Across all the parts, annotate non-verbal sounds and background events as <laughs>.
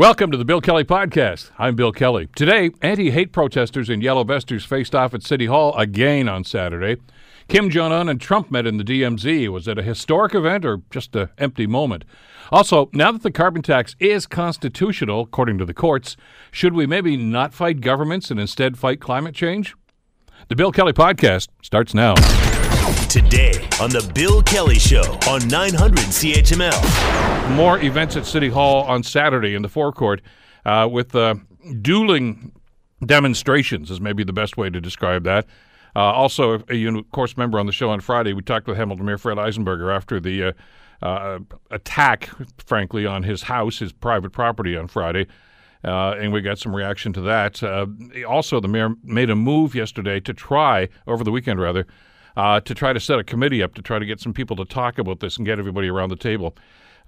Welcome to the Bill Kelly Podcast. I'm Bill Kelly. Today, anti hate protesters in yellow vesters faced off at City Hall again on Saturday. Kim Jong un and Trump met in the DMZ. Was it a historic event or just an empty moment? Also, now that the carbon tax is constitutional, according to the courts, should we maybe not fight governments and instead fight climate change? The Bill Kelly Podcast starts now. Today on The Bill Kelly Show on 900 CHML. More events at City Hall on Saturday in the forecourt uh, with uh, dueling demonstrations, is maybe the best way to describe that. Uh, also, a, course, member on the show on Friday, we talked with Hamilton Mayor Fred Eisenberger after the uh, uh, attack, frankly, on his house, his private property on Friday. Uh, and we got some reaction to that. Uh, also, the mayor made a move yesterday to try, over the weekend rather, uh, to try to set a committee up to try to get some people to talk about this and get everybody around the table.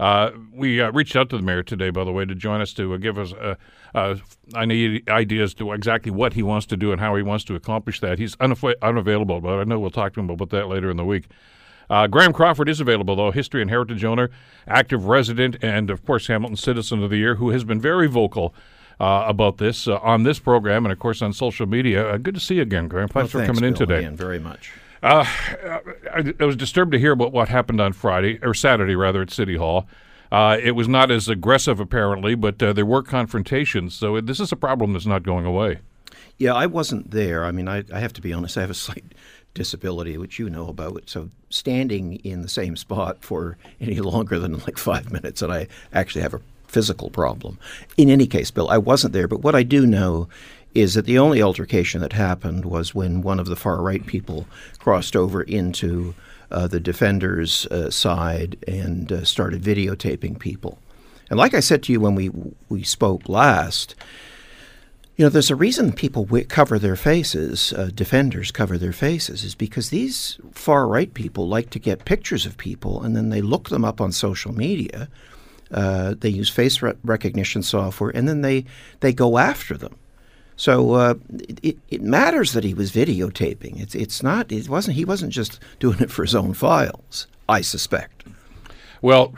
Uh, we uh, reached out to the mayor today, by the way, to join us to uh, give us uh, uh, I need ideas to exactly what he wants to do and how he wants to accomplish that. He's unaf- unavailable, but I know we'll talk to him about that later in the week. Uh, Graham Crawford is available, though, history and heritage owner, active resident, and of course, Hamilton Citizen of the Year, who has been very vocal uh, about this uh, on this program and, of course, on social media. Uh, good to see you again, Graham. Thanks well, for coming in today. Again, very much. Uh, I, I, was disturbed to hear about what happened on Friday or Saturday, rather, at City Hall. Uh, it was not as aggressive, apparently, but uh, there were confrontations. So this is a problem that's not going away. Yeah, I wasn't there. I mean, I, I have to be honest. I have a slight disability, which you know about. So standing in the same spot for any longer than like five minutes, and I actually have a physical problem. In any case, Bill, I wasn't there, but what I do know is that the only altercation that happened was when one of the far right people crossed over into uh, the defenders' uh, side and uh, started videotaping people. And like I said to you when we we spoke last, you know, there's a reason people cover their faces, uh, defenders cover their faces, is because these far right people like to get pictures of people and then they look them up on social media uh, they use face re- recognition software, and then they they go after them. So uh, it, it matters that he was videotaping. It's it's not. It wasn't. He wasn't just doing it for his own files. I suspect. Well,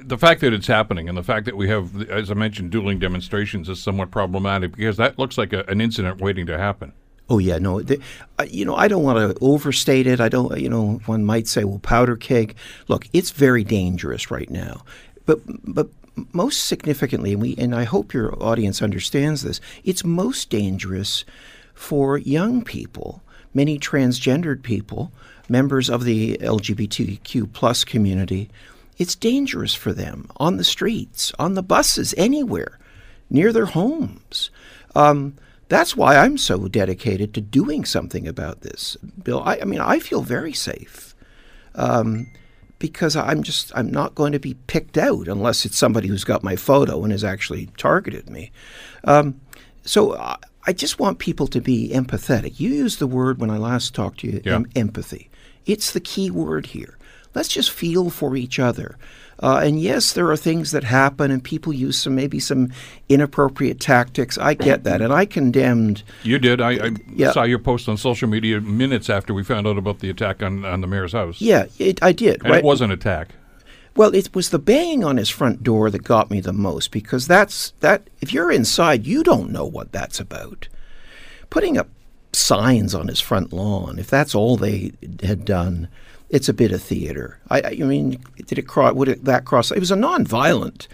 the fact that it's happening and the fact that we have, as I mentioned, dueling demonstrations is somewhat problematic because that looks like a, an incident waiting to happen. Oh yeah, no, uh, you know I don't want to overstate it. I don't, you know, one might say, well, powder keg. Look, it's very dangerous right now. But but most significantly, and we and I hope your audience understands this, it's most dangerous for young people, many transgendered people, members of the LGBTQ plus community. It's dangerous for them on the streets, on the buses, anywhere, near their homes. Um, that's why I'm so dedicated to doing something about this, Bill. I, I mean, I feel very safe. Um, because I'm just I'm not going to be picked out unless it's somebody who's got my photo and has actually targeted me. Um, so I, I, just want people to be empathetic. You used the word when I last talked to you, yeah. em- empathy. It's the key word here. Let's just feel for each other. Uh, and yes, there are things that happen, and people use some maybe some inappropriate tactics. I get that, and I condemned. You did. I, I yeah. saw your post on social media minutes after we found out about the attack on, on the mayor's house. Yeah, it, I did. And right? it was an attack. Well, it was the banging on his front door that got me the most because that's that. If you're inside, you don't know what that's about. Putting up signs on his front lawn, if that's all they had done, it's a bit of theater. I, I mean, did it cross? Would it, that cross? It was a nonviolent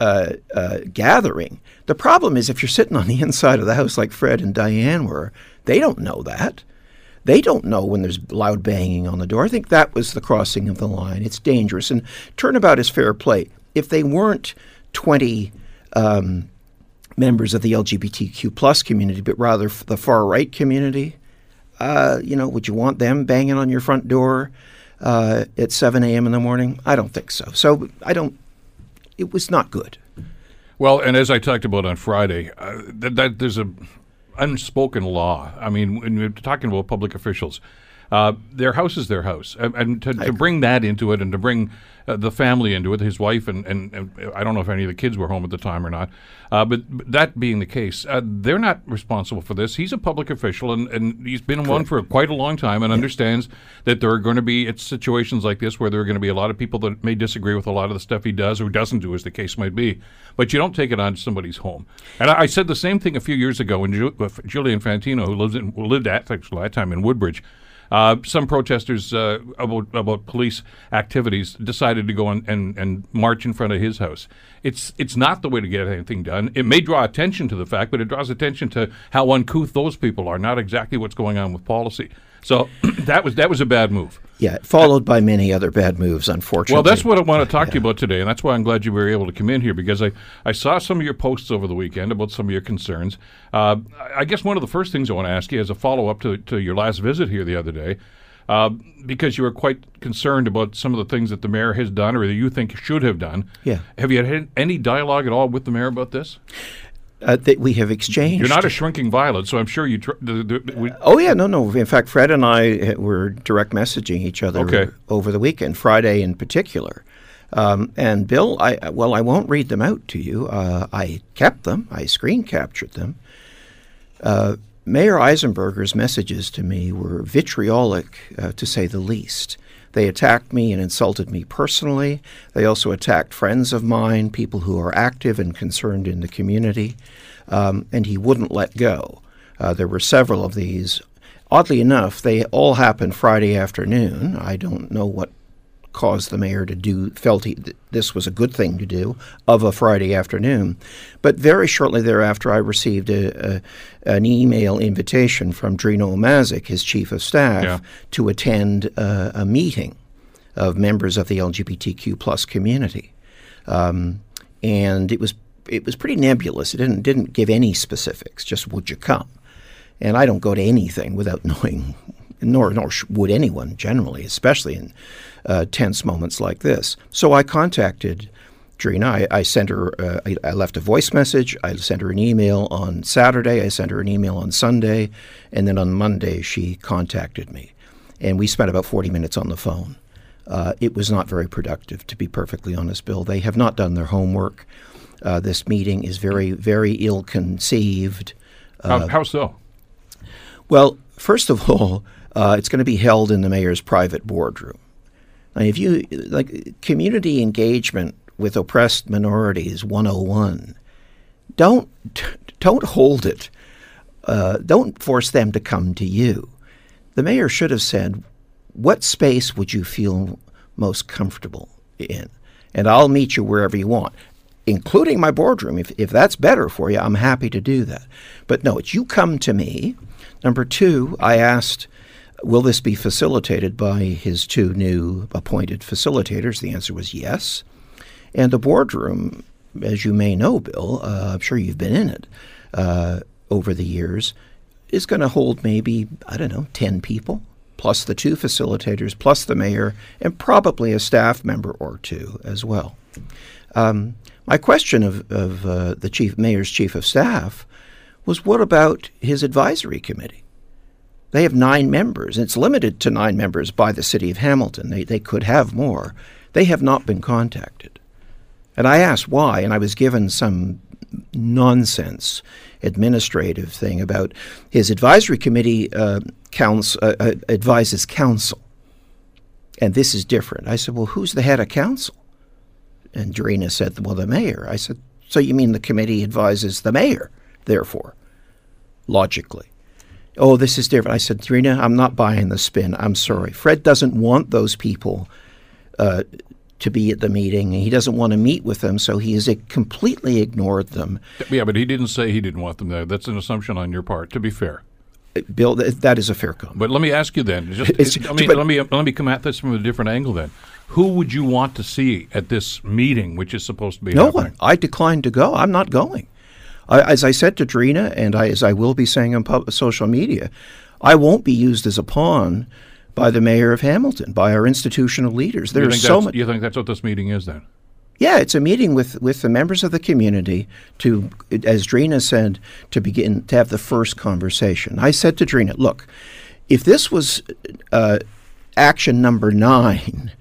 uh, uh, gathering. The problem is if you're sitting on the inside of the house like Fred and Diane were, they don't know that. They don't know when there's loud banging on the door. I think that was the crossing of the line. It's dangerous. And turnabout is fair play. If they weren't 20 um, members of the LGBTQ plus community, but rather the far right community, uh, you know, would you want them banging on your front door? Uh, at 7 a.m. in the morning? I don't think so. So I don't. It was not good. Well, and as I talked about on Friday, uh, that, that, there's a unspoken law. I mean, when you're talking about public officials, Uh, their house is their house, and, and to, to bring that into it, and to bring uh, the family into it, his wife, and, and, and I don't know if any of the kids were home at the time or not, uh, but, but that being the case, uh, they're not responsible for this. He's a public official, and, and he's been one for quite a long time, and understands that there are going to be it's situations like this where there are going to be a lot of people that may disagree with a lot of the stuff he does or doesn't do, as the case might be. But you don't take it on somebody's home. And I, I said the same thing a few years ago when Ju- with Julian Fantino, who lives in, lived at actually that time in Woodbridge. Uh, some protesters uh, about about police activities decided to go and, and, and march in front of his house. It's it's not the way to get anything done. It may draw attention to the fact, but it draws attention to how uncouth those people are, not exactly what's going on with policy. So <clears throat> that was that was a bad move. Yeah, followed by many other bad moves, unfortunately. Well, that's what I want to talk to you about today, and that's why I'm glad you were able to come in here because I, I saw some of your posts over the weekend about some of your concerns. Uh, I guess one of the first things I want to ask you as a follow up to, to your last visit here the other day, uh, because you were quite concerned about some of the things that the mayor has done or that you think should have done. Yeah. Have you had any dialogue at all with the mayor about this? Uh, that we have exchanged. You're not a shrinking violet, so I'm sure you. Tr- the, the, we, Oh yeah, no, no. In fact, Fred and I uh, were direct messaging each other Okay. over the weekend, Friday in particular. Um, and Bill, I well, I won't read them out to you. Uh, I kept them. I screen captured them. Uh, Mayor Eisenberger's messages to me were vitriolic, uh, to say the least. They attacked me and insulted me personally. They also attacked friends of mine, people who are active and concerned in the community, um, and he wouldn't let go. Uh, there were several of these. Oddly enough, they all happened Friday afternoon. I don't know what caused the mayor to do felt he, th- this was a good thing to do of a Friday afternoon. But very shortly thereafter, I received a, a, an email invitation from Drina Omazic, his chief of staff, Yeah. to attend uh, a meeting of members of the LGBTQ plus community, um, and it was it was pretty nebulous. It didn't didn't give any specifics. Just would you come? And I don't go to anything without <laughs> knowing, nor nor would anyone generally, especially in uh, tense moments like this. So I contacted Drina. I, I sent her. Uh, I, I left a voice message. I sent her an email on Saturday. I sent her an email on Sunday, and then on Monday she contacted me, and we spent about forty minutes on the phone. Uh, it was not very productive, to be perfectly honest, Bill. They have not done their homework. Uh, this meeting is very, very ill conceived. how, how so? Well, first of all, uh, it's going to be held in the mayor's private boardroom. Now, if you like community engagement with oppressed minorities 101, don't don't hold it. Uh, don't force them to come to you. The mayor should have said, "What space would you feel most comfortable in?" And I'll meet you wherever you want, including my boardroom. If if that's better for you, I'm happy to do that. But no, it's you come to me. Number two, I asked, "Will this be facilitated by his two new appointed facilitators?" The answer was yes. And the boardroom, as you may know, Bill, uh, I'm sure you've been in it uh, over the years, is going to hold maybe, I don't know, 10 people, plus the two facilitators, plus the mayor, and probably a staff member or two as well. Um, my question of, of uh, the chief mayor's chief of staff was what about his advisory committee? They have nine members. It's limited to nine members by the city of Hamilton. They, they could have more. They have not been contacted. And I asked why, and I was given some nonsense administrative thing about his advisory committee uh, counsel, uh, uh, advises council. And this is different. I said, well, who's the head of council? And Dorina said, well, the mayor. I said, so you mean the committee advises the mayor, therefore, logically. Oh, this is different. I said, Dorina, I'm not buying the spin. I'm sorry. Fred doesn't want those people uh, to be at the meeting. And he doesn't want to meet with them, so he has completely ignored them. Yeah, but he didn't say he didn't want them there. That's an assumption on your part. To be fair. Bill, that is a fair comment. But let me ask you then. <laughs> Just, It's- I mean, but- let me let me come at this from a different angle. Then, who would you want to see at this meeting, which is supposed to be No happening? one. I declined to go. I'm not going. I, as I said to Drina, and I, as I will be saying on pub, social media, I won't be used as a pawn by the mayor of Hamilton, by our institutional leaders. There's so much. you think that's what this meeting is then? Yeah, it's a meeting with, with the members of the community to, as Drina said, to begin to have the first conversation. I said to Drina, look, If this was uh, action number nine,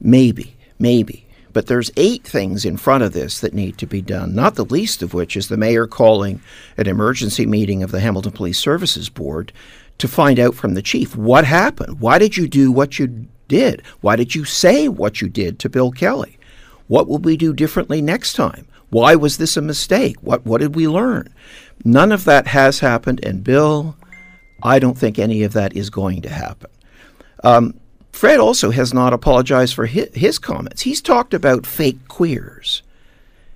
maybe, maybe. But there's eight things in front of this that need to be done, not the least of which is the mayor calling an emergency meeting of the Hamilton Police Services Board to find out from the chief what happened. Why did you do what you did? Why did you say what you did to Bill Kelly? What will we do differently next time? Why was this a mistake? What what did we learn? None of that has happened, and Bill, I don't think any of that is going to happen. Um, Fred also has not apologized for his, his, comments. He's talked about fake queers.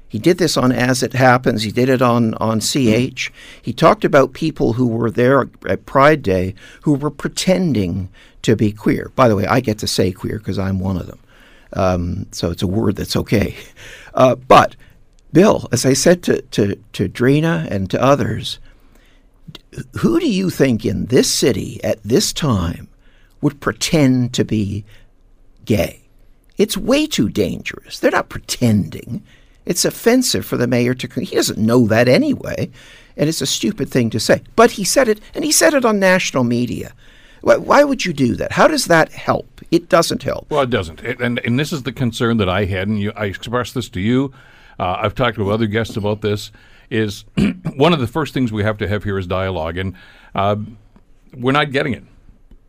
He did this on As It Happens. He did it on, on CH. He talked about people who were there at Pride Day who were pretending to be queer. By the way, I get to say queer because I'm one of them. Um, so it's a word that's okay. Uh, but, Bill, as I said to, to, to Drina and to others, who do you think in this city at this time would pretend to be gay. It's way too dangerous. They're not pretending. It's offensive for the mayor to. He doesn't know that anyway, and it's a stupid thing to say. But he said it, and he said it on national media. Why, why would you do that? How does that help? It doesn't help. Well, it doesn't. It, and and this is the concern that I had, and you, I expressed this to you. Uh, I've talked with other guests about this. Is <clears throat> one of the first things we have to have here is dialogue, and uh, we're not getting it.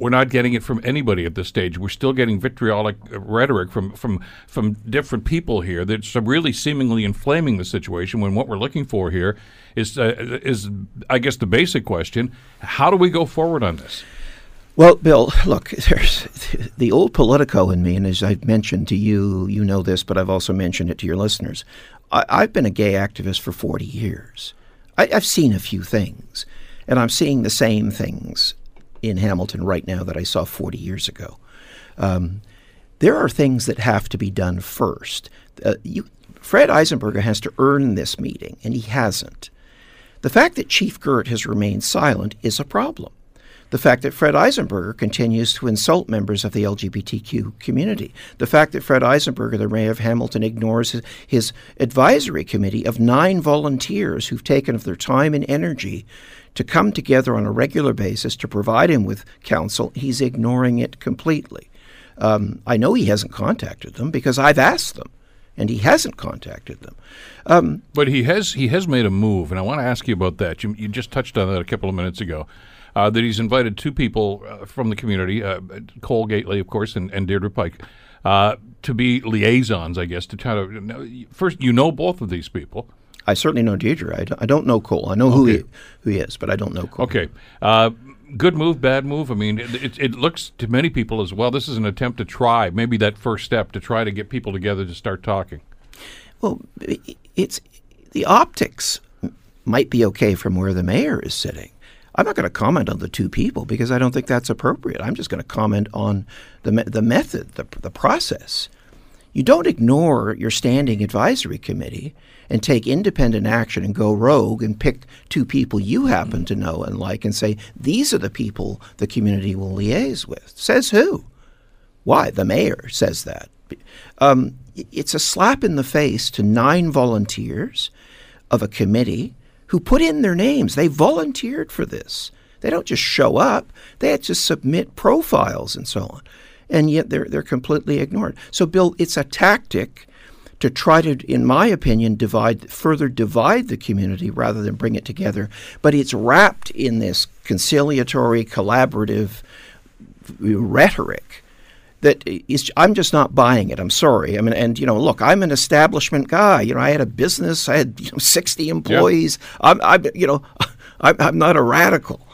We're not getting it from anybody at this stage. We're still getting vitriolic rhetoric from from from different people here that's really seemingly inflaming the situation. When what we're looking for here is uh, is I guess the basic question: How do we go forward on this? Well, Bill, look, there's the old Politico in me, and as I've mentioned to you, you know this, but I've also mentioned it to your listeners. I, have been a gay activist for 40 years. I, I've seen a few things, and I'm seeing the same things in Hamilton right now that I saw 40 years ago. Um, there are things that have to be done first. Uh, you, Fred Eisenberger has to earn this meeting, and he hasn't. The fact that Chief Girt has remained silent is a problem. The fact that Fred Eisenberger continues to insult members of the LGBTQ community. The fact that Fred Eisenberger, the mayor of Hamilton, ignores his, his advisory committee of nine volunteers who've taken of their time and energy to come together on a regular basis to provide him with counsel, he's ignoring it completely. Um, I know he hasn't contacted them because I've asked them, and he hasn't contacted them. Um, but he has he has made a move, and I want to ask you about that. You, you just touched on that a couple of minutes ago. Uh, that he's invited two people uh, from the community, uh, Cole Gately, of course, and, and Deirdre Pike, uh, to be liaisons, I guess, to try to. First, you know both of these people. I certainly know Deirdre. I don't, I don't know Cole. I know okay. who he who he is, but I don't know Cole. Okay. Uh, good move, bad move. I mean, it, it, it, looks to many people as well. This is an attempt to try, maybe that first step to try to get people together to start talking. Well, it's the optics might be okay from where the mayor is sitting. I'm not going to comment on the two people because I don't think that's appropriate. I'm just going to comment on the the method, the the process. You don't ignore your standing advisory committee and take independent action and go rogue and pick two people you happen to know and like and say, these are the people the community will liaise with. Says who? Why? The mayor says that. Um, it's a slap in the face to nine volunteers of a committee who put in their names. They volunteered for this. They don't just show up, they had to submit profiles and so on and yet they're they're completely ignored. So, Bill, it's a tactic to try to, in my opinion, divide further divide the community rather than bring it together. But it's wrapped in this conciliatory, collaborative rhetoric that is I'm just not buying it. I'm sorry. I mean, and you know, look, I'm an establishment guy. You know, I had a business. I had you know, 60 employees. I'm, I'm, you know, <laughs> I'm, I'm not a radical.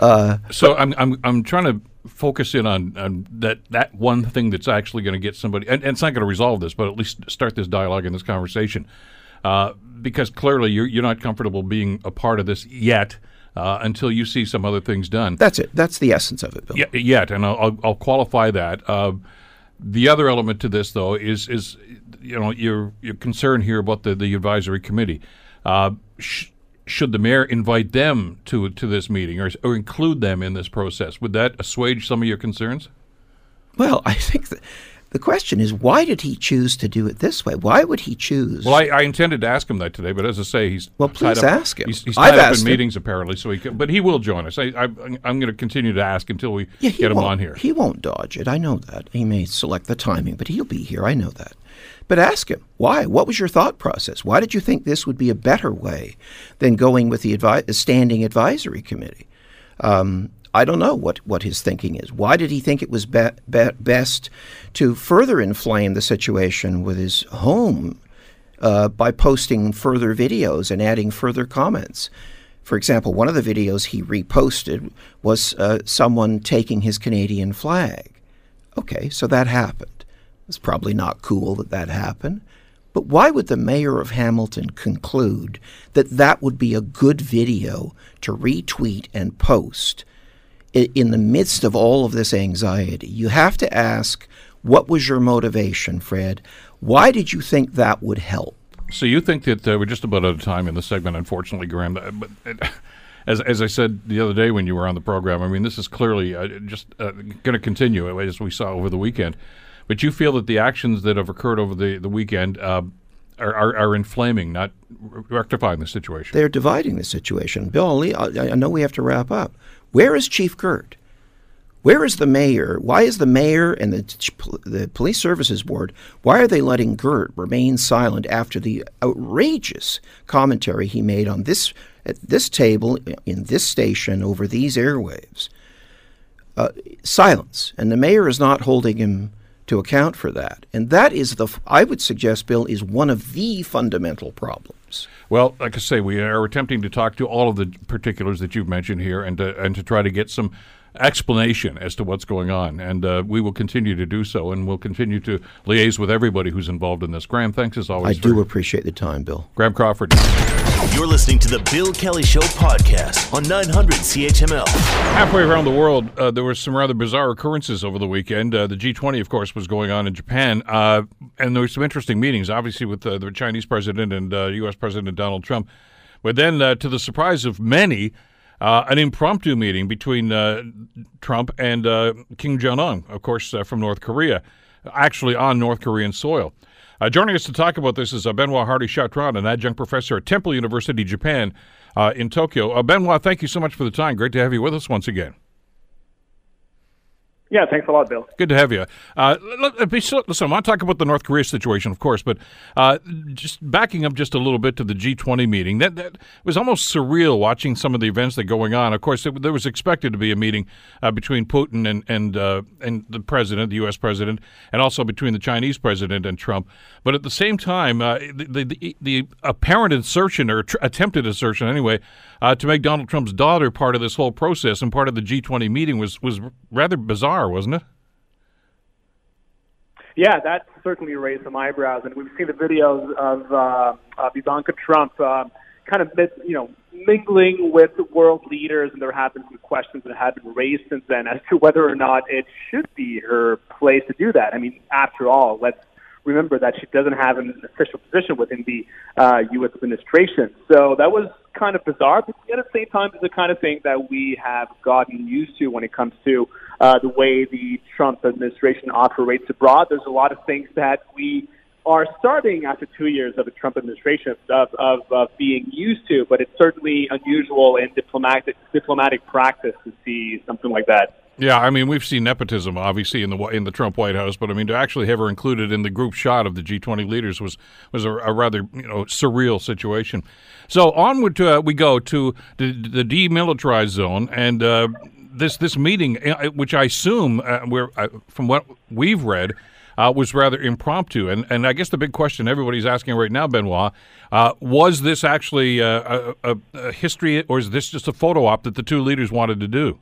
Uh, so I'm, I'm, I'm trying to focus in on, on that that one thing that's actually going to get somebody, and, and it's not going to resolve this, but at least start this dialogue and this conversation, uh, because clearly you're you're not comfortable being a part of this yet. Uh, until you see some other things done. That's it. That's the essence of it, Bill. Y- yet, and I'll, I'll, I'll qualify that. Uh, the other element to this, though, is is you know your your concern here about the the advisory committee. Uh, sh- should the mayor invite them to to this meeting or, or include them in this process? Would that assuage some of your concerns? Well, I think that The question is, why did he choose to do it this way? Why would he choose? Well, I, I intended to ask him that today, but as I say, he's Well, please up, ask him. He's, he's I've tied up asked in him. meetings apparently, so he can, but he will join us. I, I'm going to continue to ask until we Yeah, get him on here. He won't dodge it. I know that. He may select the timing, but he'll be here. I know that. But ask him why. What was your thought process? Why did you think this would be a better way than going with the advi- standing advisory committee? Um, I don't know what, what his thinking is. Why did he think it was be- be- best to further inflame the situation with his home uh, by posting further videos and adding further comments? For example, one of the videos he reposted was uh, someone taking his Canadian flag. Okay, so that happened. It's probably not cool that that happened. But why would the mayor of Hamilton conclude that that would be a good video to retweet and post in the midst of all of this anxiety? You have to ask, what was your motivation, Fred? Why did you think that would help? So you think that uh, we're just about out of time in the segment, unfortunately, Graham. Uh, But uh, as as I said the other day when you were on the program, I mean, this is clearly uh, just uh, going to continue as we saw over the weekend. But you feel that the actions that have occurred over the the weekend uh, are, are are inflaming, not rectifying the situation. They're dividing the situation. Bill, Lee, I, I know we have to wrap up. Where is Chief Girt? Where is the mayor? Why is the mayor and the, the police services board? Why are they letting Girt remain silent after the outrageous commentary he made on this at this table in this station over these airwaves? Uh, silence, and the mayor is not holding him to account for that. And that is the I would suggest, Bill, is one of the fundamental problems. Well, like I say, we are attempting to talk to all of the particulars that you've mentioned here, and to, and to try to get some explanation as to what's going on. And uh, we will continue to do so, and we'll continue to liaise with everybody who's involved in this. Graham, thanks as always. I always. do for- appreciate the time, Bill. Graham Crawford. You're listening to the Bill Kelly Show podcast on 900 CHML. Halfway around the world, uh, there were some rather bizarre occurrences over the weekend. Uh, the G20, of course, was going on in Japan, uh, and there were some interesting meetings, obviously with uh, the Chinese president and uh, U.S. President Donald Trump. But then, uh, to the surprise of many, uh, an impromptu meeting between uh, Trump and uh, Kim Jong Un, of course, uh, from North Korea, actually on North Korean soil. Joining us to talk about this is uh, Benoit Hardy Chartrand, an adjunct professor at Temple University, Japan, uh, in Tokyo. Benoit, thank you so much for the time. Great to have you with us once again. Yeah, thanks a lot, Bill. Good to have you. Uh, listen, I want to talk about the North Korea situation, of course, but uh, just backing up just a little bit to the G20 meeting, that, that was almost surreal watching some of the events that are going on. Of course, it, there was expected to be a meeting uh, between Putin and and uh, and the president, the U.S. president, and also between the Chinese president and Trump. But at the same time, uh, the, the the apparent insertion or tr- attempted insertion, anyway, uh, to make Donald Trump's daughter part of this whole process and part of the G20 meeting was was rather bizarre, wasn't it? Yeah, that certainly raised some eyebrows, and we've seen the videos of, uh, of Ivanka Trump uh, kind of, you know, mingling with world leaders, and there have been some questions that have been raised since then as to whether or not it should be her place to do that. I mean, after all, let's remember that she doesn't have an official position within the uh, U.S. administration. So that was kind of bizarre, but at the same time, it's the kind of thing that we have gotten used to when it comes to uh, the way the Trump administration operates abroad. There's a lot of things that we are starting after two years of the Trump administration of, of, of being used to, but it's certainly unusual in diplomatic diplomatic practice to see something like that. Yeah, I mean we've seen nepotism obviously in the in the Trump White House, but I mean to actually have her included in the group shot of the G20 leaders was was a, a rather you know surreal situation. So onward to, uh, we go to the, the demilitarized zone and uh, this this meeting, uh, which I assume uh, uh, from what we've read. Uh, was rather impromptu, and and I guess the big question everybody's asking right now, Benoit, uh, was this actually uh, a, a history, or is this just a photo op that the two leaders wanted to do?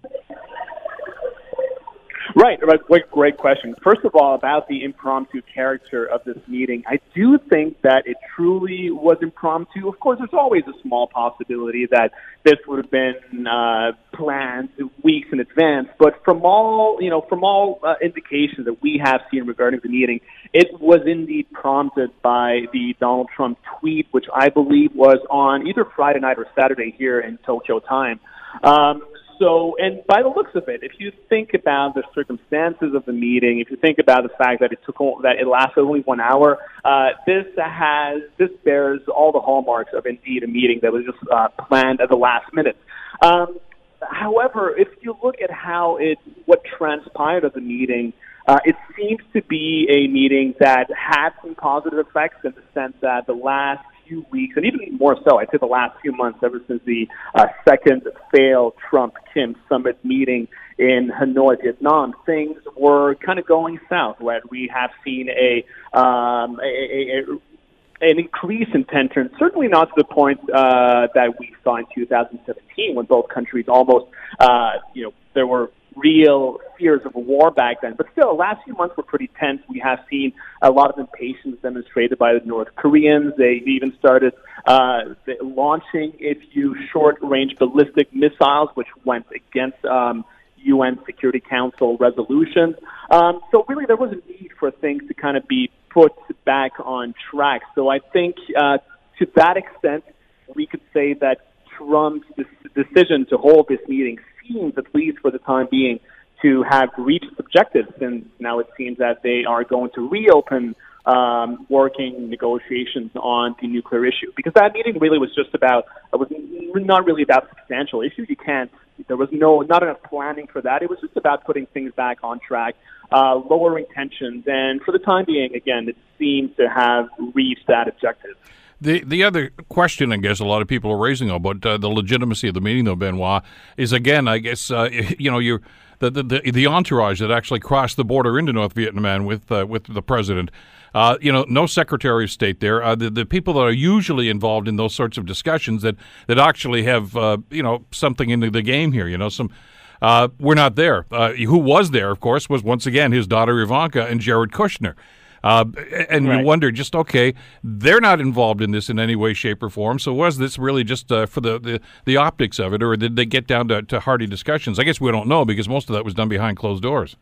Right, right. Great, great question. First of all, about the impromptu character of this meeting, I do think that it truly was impromptu. Of course, there's always a small possibility that this would have been uh, planned weeks in advance. But from all you know, from all uh, indications that we have seen regarding the meeting, it was indeed prompted by the Donald Trump tweet, which I believe was on either Friday night or Saturday here in Tokyo time. Um, so, and by the looks of it, if you think about the circumstances of the meeting, if you think about the fact that it took that it lasted only one hour, uh, this has this bears all the hallmarks of indeed a meeting that was just uh, planned at the last minute. Um, however, if you look at how it what transpired at the meeting, uh, it seems to be a meeting that had some positive effects in the sense that the last few weeks, and even more so, I'd say the last few months, ever since the uh, second failed Trump Kim summit meeting in Hanoi, Vietnam, things were kind of going south. Where we have seen a, um, a, a, an increase in tension, certainly not to the point uh, that we saw in 2017 when both countries almost, uh, you know, there were real fears of a war back then. But still, the last few months were pretty tense. We have seen a lot of impatience demonstrated by the North Koreans. They even started uh, launching a few short-range ballistic missiles, which went against um, UN Security Council resolutions. Um, so really, there was a need for things to kind of be put back on track. So I think uh, to that extent, we could say that Trump's decision to hold this meeting seems, at least for the time being, to have reached objectives. And now it seems that they are going to reopen um, working negotiations on the nuclear issue because that meeting really was just about it was not really about substantial issues. You can't. There was no not enough planning for that. It was just about putting things back on track, uh, lowering tensions, and for the time being, again, it seems to have reached that objective. The the other question, I guess, a lot of people are raising about uh, the legitimacy of the meeting, though, Benoit, is again, I guess, uh, <laughs> you know, you the, the the entourage that actually crossed the border into North Vietnam with uh, with the president. Uh, you know, no Secretary of State there. Uh, the the people that are usually involved in those sorts of discussions that that actually have uh, you know something into the game here. You know, some. we're not there. who was there, of course, was once again his daughter Ivanka and Jared Kushner. Uh, and right. you wonder just okay, they're not involved in this in any way, shape, or form. So was this really just uh, for the, the, the optics of it, or did they get down to, to hearty discussions? I guess we don't know because most of that was done behind closed doors.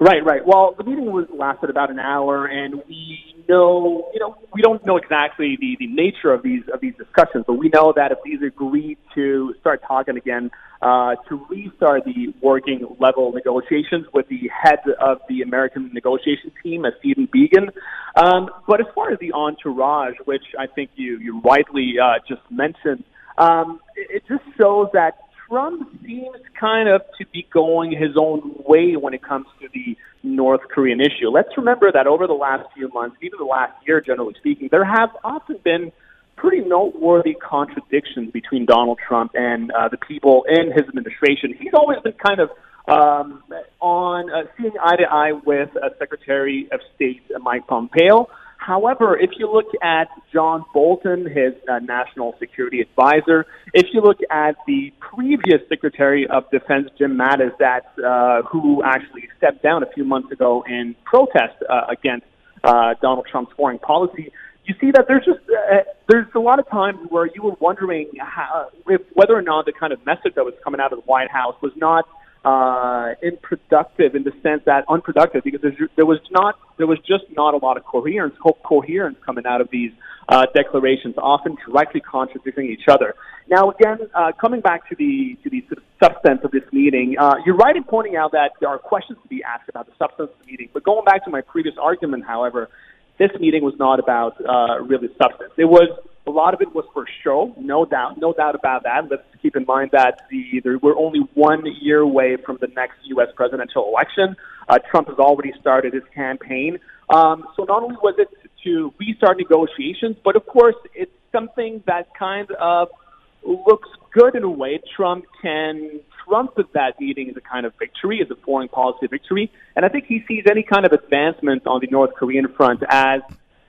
Right, right. Well, the meeting was lasted about an hour, and we know, you know, we don't know exactly the, the nature of these of these discussions, but we know that if these agreed to start talking again, uh, to restart the working level negotiations with the head of the American negotiation team, as Stephen Biegun. Um, but as far as the entourage, which I think you you rightly uh, just mentioned, um, it, it just shows that Trump seems kind of to be going his own way when it comes to the North Korean issue. Let's remember that over the last few months, even the last year, generally speaking, there have often been pretty noteworthy contradictions between Donald Trump and uh, the people in his administration. He's always been kind of um, on uh, seeing eye to eye with uh, Secretary of State Mike Pompeo. However, if you look at John Bolton, his uh, national security advisor, if you look at the previous Secretary of Defense, Jim Mattis, that uh, who actually stepped down a few months ago in protest uh, against uh, Donald Trump's foreign policy, you see that there's just uh, there's a lot of times where you were wondering how, if whether or not the kind of message that was coming out of the White House was not uh, in the sense that unproductive because there was not there was just not a lot of coherence co- coherence coming out of these uh, declarations, often directly contradicting each other. Now, again, uh, coming back to the to the sort of substance of this meeting, uh, you're right in pointing out that there are questions to be asked about the substance of the meeting. But going back to my previous argument, however, this meeting was not about uh, really substance. It was a lot of it was for show, no doubt, no doubt about that. Let's keep in mind that the there, we're only one year away from the next U.S. presidential election. Uh, Trump has already started his campaign. Um, so not only was it to restart negotiations, but of course it's something that kind of looks good in a way. Trump can trump that meeting as a kind of victory, as a foreign policy victory, and I think he sees any kind of advancement on the North Korean front as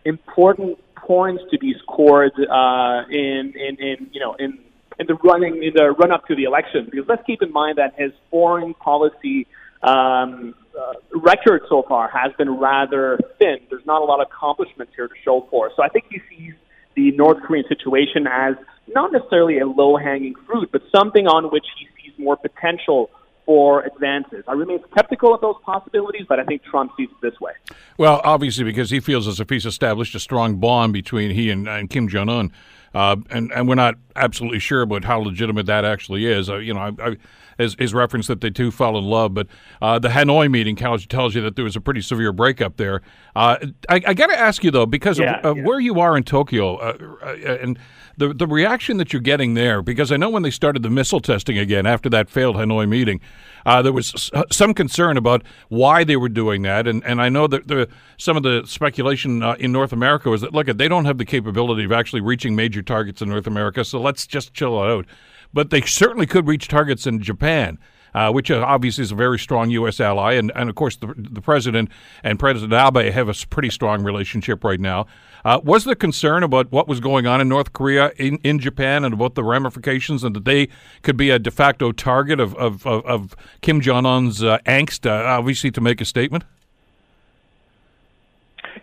important points to be scored uh, in, in, in, you know, in, in the running, in the run up to the election. Because let's keep in mind that his foreign policy um, uh, record so far has been rather thin. There's not a lot of accomplishments here to show for. So I think he sees the North Korean situation as not necessarily a low hanging fruit, but something on which he sees more potential for advances. I remain skeptical of those possibilities, but I think Trump sees it this way. Well, obviously, because he feels as if he's established a strong bond between he and, and Kim Jong Un. uh, and and we're not absolutely sure about how legitimate that actually is. Uh, you know, I, I, his, his reference that they two fell in love, but uh, the Hanoi meeting tells, tells you that there was a pretty severe breakup there. Uh, I, I got to ask you though, because Yeah, of, of yeah. where you are in Tokyo, uh, uh, and the the reaction that you're getting there, because I know when they started the missile testing again after that failed Hanoi meeting, uh, there was some concern about why they were doing that, and, and I know that the some of the speculation uh, in North America was that look, they don't have the capability of actually reaching major targets in North America, so let's just chill it out. But they certainly could reach targets in Japan. Uh, which uh, obviously is a very strong U.S. ally, and, and of course the, the president and President Abe have a pretty strong relationship right now. Uh, was there concern about what was going on in North Korea, in, in Japan, and about the ramifications, and that they could be a de facto target of of, of, of Kim Jong Un's uh, angst, uh, obviously to make a statement?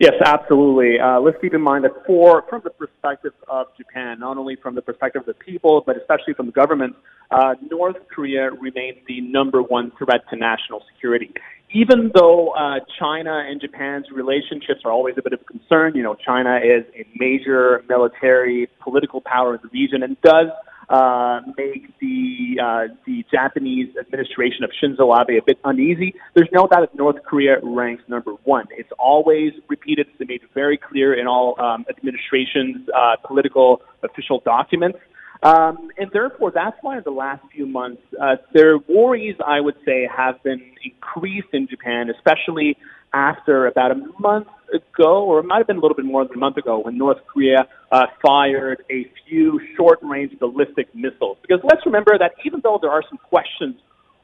Yes, absolutely. Uh, let's keep in mind that for from the perspective of Japan, not only from the perspective of the people, but especially from the government, uh, North Korea remains the number one threat to national security. Even though uh, China and Japan's relationships are always a bit of a concern, you know, China is a major military, political power in the region and does uh, make the uh, the Japanese administration of Shinzo Abe a bit uneasy. There's no doubt that North Korea ranks number one. It's always repeated. It's made very clear in all um, administrations' uh, political official documents. Um, and therefore, that's why in the last few months, uh, their worries, I would say, have been increased in Japan, especially after about a month ago, or it might have been a little bit more than a month ago, when North Korea uh, fired a few short range ballistic missiles. Because let's remember that even though there are some questions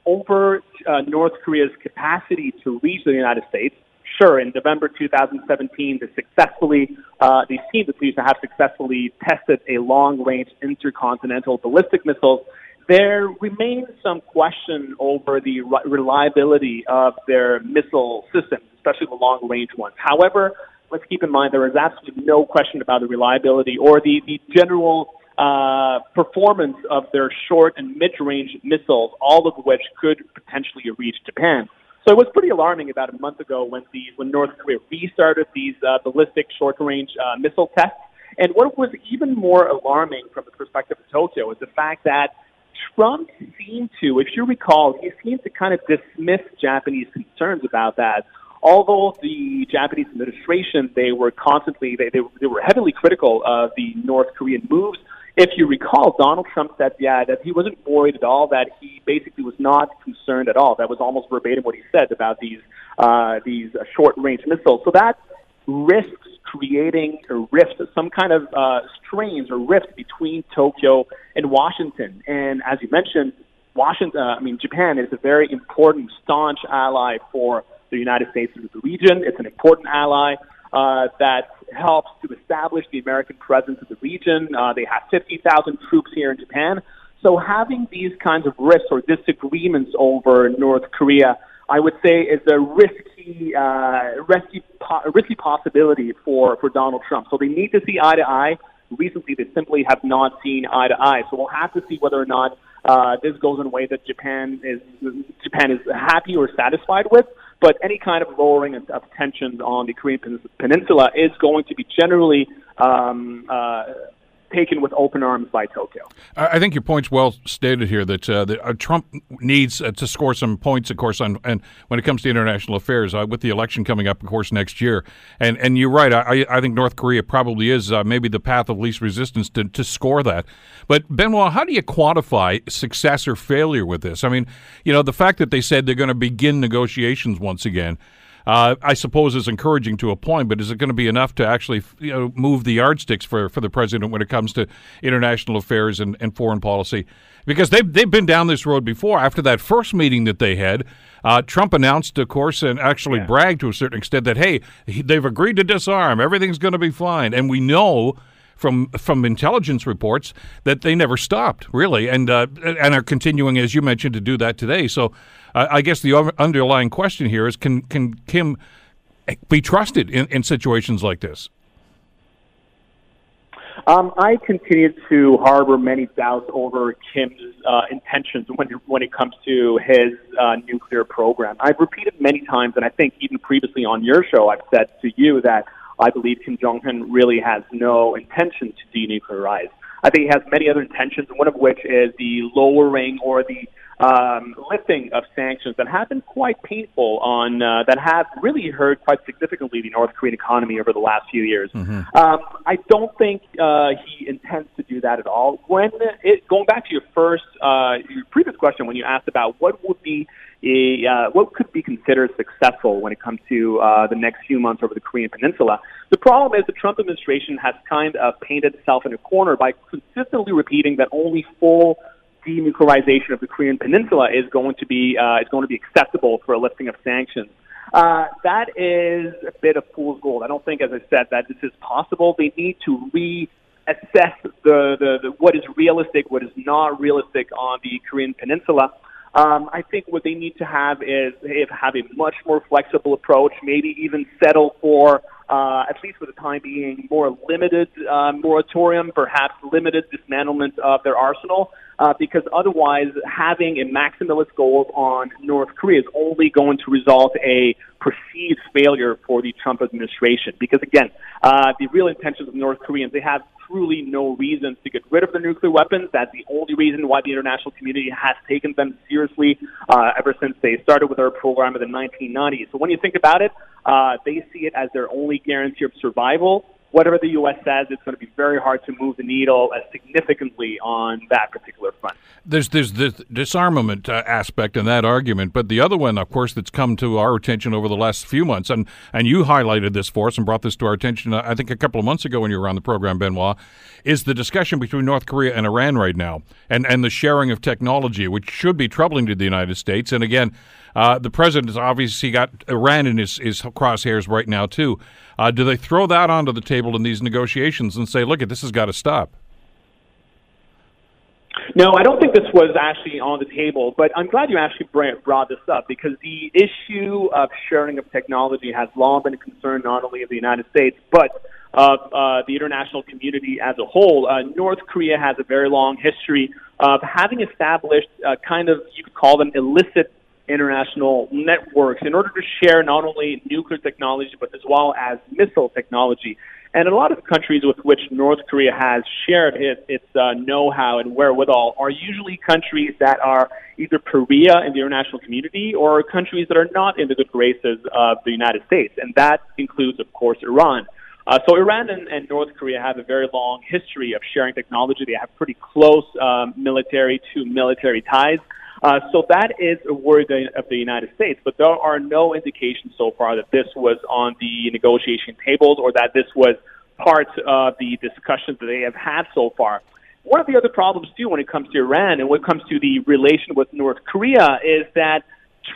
over uh, North Korea's capacity to reach the United States, sure, in November 2017, they successfully, uh, they seem to have successfully tested a long-range intercontinental ballistic missile. There remains some question over the re- reliability of their missile systems, especially the long-range ones. However, let's keep in mind there is absolutely no question about the reliability or the, the general uh, performance of their short and mid-range missiles, all of which could potentially reach Japan. So it was pretty alarming about a month ago when the when North Korea restarted these uh, ballistic short-range uh, missile tests. And what was even more alarming from the perspective of Tokyo is the fact that Trump seemed to, if you recall, he seemed to kind of dismiss Japanese concerns about that. Although the Japanese administration, they were constantly, they, they, they were heavily critical of the North Korean moves. If you recall, Donald Trump said, yeah, that he wasn't worried at all, that he basically was not concerned at all. That was almost verbatim what he said about these, uh, these uh, short-range missiles. So that risks creating a rift, some kind of uh, strains or rift between Tokyo and Washington. And as you mentioned, Washington, uh, I mean, Japan is a very important, staunch ally for the United States in the region. It's an important ally uh, that helps to establish the American presence in the region. Uh, they have 50,000 troops here in Japan. So having these kinds of risks or disagreements over North Korea, I would say, is a risky, uh, risky, po- risky possibility for, for Donald Trump. So they need to see eye to eye. Recently, they simply have not seen eye to eye. So we'll have to see whether or not uh, this goes in a way that Japan is Japan is happy or satisfied with. But any kind of lowering of, tensions on the Korean Peninsula is going to be generally um, uh, taken with open arms by Tokyo. I think your point's well stated here that, uh, that uh, Trump needs uh, to score some points, of course, on and when it comes to international affairs, uh, with the election coming up, of course, next year. And and you're right. I, I think North Korea probably is uh, maybe the path of least resistance to, to score that. But Benoit, how do you quantify success or failure with this? I mean, you know, the fact that they said they're going to begin negotiations once again. Uh, I suppose is encouraging to a point, but is it going to be enough to actually you know, move the yardsticks for, for the president when it comes to international affairs and, and foreign policy? Because they've, they've been down this road before. After that first meeting that they had, uh, Trump announced, of course, and actually bragged to a certain extent that, hey, they've agreed to disarm. Everything's going to be fine. And we know from from intelligence reports that they never stopped really, and uh, and are continuing, as you mentioned, to do that today. So, uh, I guess the underlying question here is: Can can Kim be trusted in, in situations like this? Um, I continue to harbor many doubts over Kim's uh, intentions when when it comes to his uh, nuclear program. I've repeated many times, and I think even previously on your show, I've said to you that I believe Kim Jong Un really has no intention to denuclearize. I think he has many other intentions, one of which is the lowering or the um, lifting of sanctions that have been quite painful on uh, that have really hurt quite significantly the North Korean economy over the last few years. Mm-hmm. Um, I don't think uh, he intends to do that at all. When it, going back to your first uh, your previous question, when you asked about what would be a, uh, what could be considered successful when it comes to uh, the next few months over the Korean Peninsula. The problem is the Trump administration has kind of painted itself in a corner by consistently repeating that only full denuclearization of the Korean Peninsula is going to be uh, is going to be acceptable for a lifting of sanctions. Uh, that is a bit of fool's gold. I don't think, as I said, that this is possible. They need to reassess the, the, the what is realistic, what is not realistic on the Korean Peninsula. Um, I think what they need to have is have a much more flexible approach, maybe even settle for, uh, at least for the time being, more limited uh, moratorium, perhaps limited dismantlement of their arsenal, uh, because otherwise having a maximalist goal on North Korea is only going to result a perceived failure for the Trump administration. Because again, uh, the real intentions of North Koreans, they have truly no reasons to get rid of the nuclear weapons. That's the only reason why the international community has taken them seriously uh, ever since they started with their program in the 1990s. So when you think about it, uh, they see it as their only guarantee of survival whatever the U.S. says, it's going to be very hard to move the needle as significantly on that particular front. There's this disarmament uh, aspect in that argument, but the other one, of course, that's come to our attention over the last few months, and and you highlighted this for us and brought this to our attention, uh, I think, a couple of months ago when you were on the program, Benoit, is the discussion between North Korea and Iran right now, and and the sharing of technology, which should be troubling to the United States, and again. Uh, the president has obviously got Iran in his, his crosshairs right now, too. Uh, do they throw that onto the table in these negotiations and say, look, this has got to stop? No, I don't think this was actually on the table, but I'm glad you actually brought this up because the issue of sharing of technology has long been a concern not only of the United States, but of uh, the international community as a whole. Uh, North Korea has a very long history of having established uh, kind of, you could call them illicit international networks in order to share not only nuclear technology but as well as missile technology. And a lot of the countries with which North Korea has shared its, its uh, know-how and wherewithal are usually countries that are either Korea in the international community or countries that are not in the good graces of the United States. And that includes, of course, Iran. Uh, so Iran and, and North Korea have a very long history of sharing technology. They have pretty close um, military to military ties. Uh, so that is a worry of the United States, but there are no indications so far that this was on the negotiation tables or that this was part of the discussions that they have had so far. One of the other problems, too, when it comes to Iran and when it comes to the relation with North Korea is that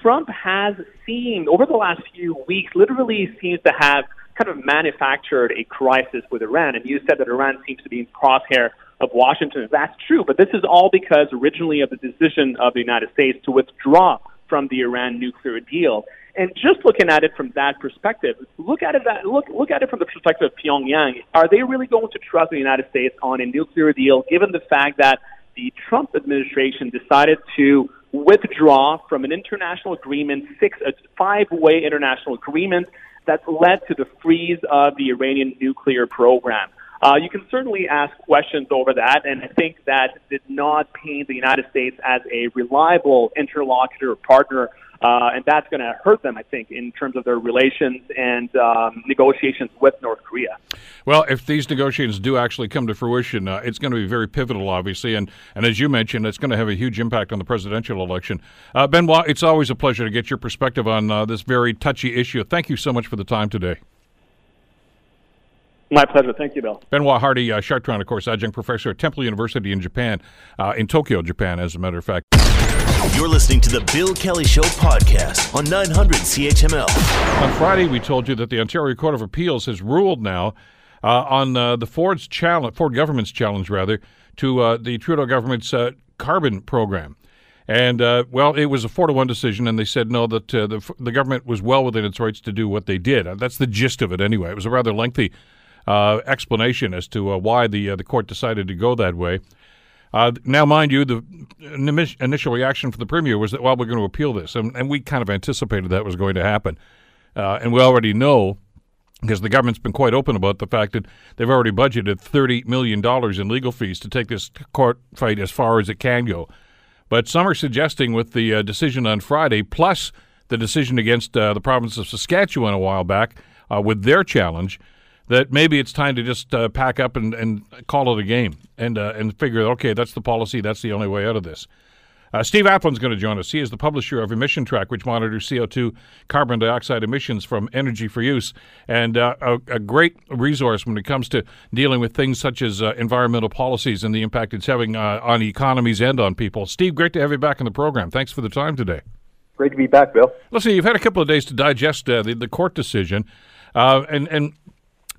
Trump has seemed, over the last few weeks, literally seems to have kind of manufactured a crisis with Iran. And you said that Iran seems to be in crosshair of Washington. That's true, but this is all because originally of the decision of the United States to withdraw from the Iran nuclear deal. And just looking at it from that perspective, look at it that, look look at it from the perspective of Pyongyang. Are they really going to trust the United States on a nuclear deal, given the fact that the Trump administration decided to withdraw from an international agreement, six a five-way international agreement that led to the freeze of the Iranian nuclear program. Uh, you can certainly ask questions over that, and I think that did not paint the United States as a reliable interlocutor or partner, uh, and that's going to hurt them, I think, in terms of their relations and um, negotiations with North Korea. Well, if these negotiations do actually come to fruition, uh, it's going to be very pivotal, obviously, and, and as you mentioned, it's going to have a huge impact on the presidential election. Uh, Benoit, it's always a pleasure to get your perspective on uh, this very touchy issue. Thank you so much for the time today. My pleasure. Thank you, Bill. Benoit Hardy, uh, Chartrand, of course, adjunct professor at Temple University in Japan, uh, in Tokyo, Japan, as a matter of fact. You're listening to the Bill Kelly Show podcast on 900 CHML. On Friday, we told you that the Ontario Court of Appeals has ruled now uh, on uh, the Ford's challenge, Ford government's challenge, rather, to uh, the Trudeau government's uh, carbon program. And uh, well, it was a four to one decision, and they said no, that uh, the the government was well within its rights to do what they did. that's the gist of it, anyway. It was a rather lengthy uh, explanation as to uh, why the uh, the court decided to go that way. Uh, now, mind you, the initial reaction from the premier was that, well, we're going to appeal this, and, and we kind of anticipated that was going to happen, uh, and we already know because the government's been quite open about the fact that they've already budgeted $30 million in legal fees to take this court fight as far as it can go. But some are suggesting with the uh, decision on Friday, plus the decision against uh, the province of Saskatchewan a while back uh, with their challenge, that maybe it's time to just uh, pack up and, and call it a game and, uh, and figure, okay, that's the policy, that's the only way out of this. Uh, Steve Aplin's going to join us. He is the publisher of Emission Track, which monitors CO2 carbon dioxide emissions from energy for use, and uh, a, a, great resource when it comes to dealing with things such as uh, environmental policies and the impact it's having uh, on economies and on people. Steve, great to have you back in the program. Thanks for the time today. Great to be back, Bill. Listen, you've had a couple of days to digest uh, the, the court decision, uh, and and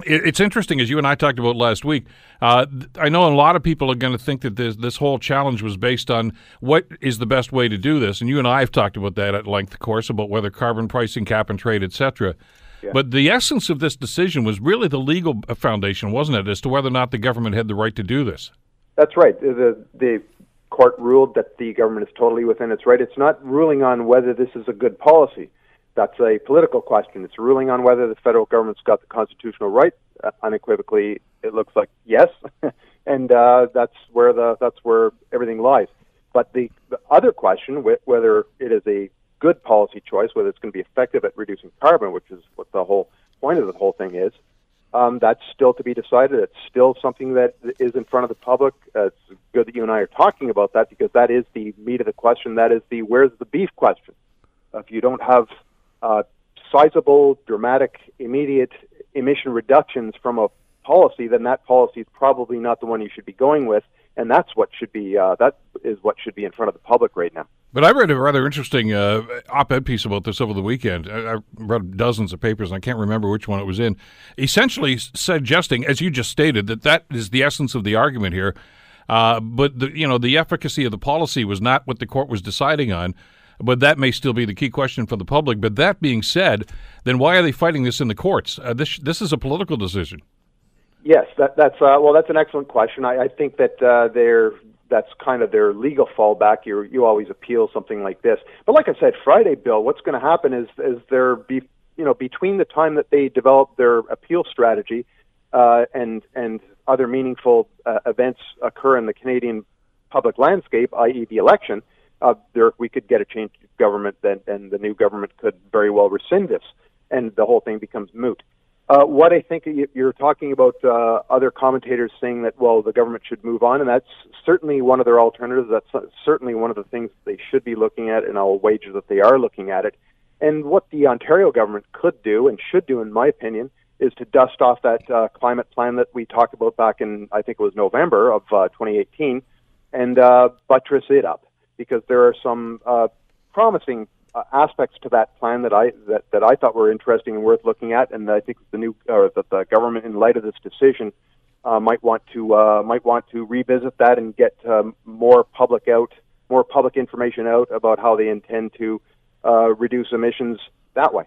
it's interesting, as you and I talked about last week. Uh, I know a lot of people are going to think that this, this whole challenge was based on what is the best way to do this, and you and I have talked about that at length, of course, about whether carbon pricing, cap and trade, etc. Yeah. But the essence of this decision was really the legal foundation, wasn't it, as to whether or not the government had the right to do this? That's right. The the court ruled that the government is totally within its right. It's not ruling on whether this is a good policy that's a political question. It's ruling on whether the federal government's got the constitutional right. Uh, unequivocally, it looks like yes, <laughs> and uh, that's where the that's where everything lies. But the, the other question, wh- whether it is a good policy choice, whether it's going to be effective at reducing carbon, which is what the whole point of the whole thing is, um, that's still to be decided. It's still something that is in front of the public. Uh, it's good that you and I are talking about that because that is the meat of the question. That is the where's the beef question. If you don't have uh, sizable, dramatic, immediate emission reductions from a policy, then that policy is probably not the one you should be going with, and that's what should be uh, that is what should be in front of the public right now. But I read a rather interesting uh, op-ed piece about this over the weekend. I, I read dozens of papers, and I can't remember which one it was in. Essentially, suggesting, as you just stated, that that is the essence of the argument here. Uh, but the, you know, the efficacy of the policy was not what the court was deciding on but that may still be the key question for the public. But that being said, then why are they fighting this in the courts? Uh, this this is a political decision. Yes, that, that's uh, well, that's an excellent question. I, I think that uh, they're that's kind of their legal fallback. You you always appeal something like this, but like I said, Friday, Bill, what's going to happen is is there be you know between the time that they develop their appeal strategy uh, and and other meaningful uh, events occur in the Canadian public landscape, i.e., the election, uh, there we could get a change of government, then and the new government could very well rescind this, and the whole thing becomes moot. Uh, what I think you're talking about, uh, other commentators saying that well, the government should move on, and that's certainly one of their alternatives. That's certainly one of the things they should be looking at, and I'll wager that they are looking at it. And what the Ontario government could do and should do, in my opinion, is to dust off that uh, climate plan that we talked about back in, I think it was November of uh, 2018, and uh, buttress it up because there are some uh, promising uh, aspects to that plan that I that, that I thought were interesting and worth looking at, and I think the new or that the government, in light of this decision, uh, might want to uh, might want to revisit that and get um, more public out, more public information out about how they intend to uh, reduce emissions that way.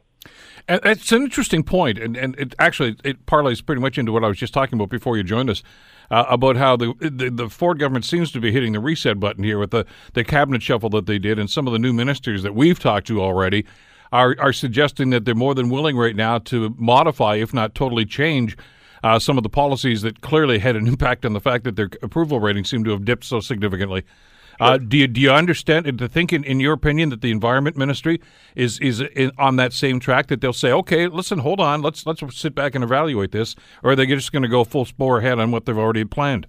And it's an interesting point, and, and it actually it parlays pretty much into what I was just talking about before you joined us uh, about how the, the, the Ford government seems to be hitting the reset button here with the the cabinet shuffle that they did, and some of the new ministers that we've talked to already are are suggesting that they're more than willing right now to modify, if not totally change. Uh, some of the policies that clearly had an <laughs> impact on the fact that their approval ratings seem to have dipped so significantly. Uh, do you do you understand? To think, in, in your opinion, that the Environment Ministry is is in, on that same track that they'll say, okay, listen, hold on, let's let's sit back and evaluate this, or are they just going to go full spore ahead on what they've already planned?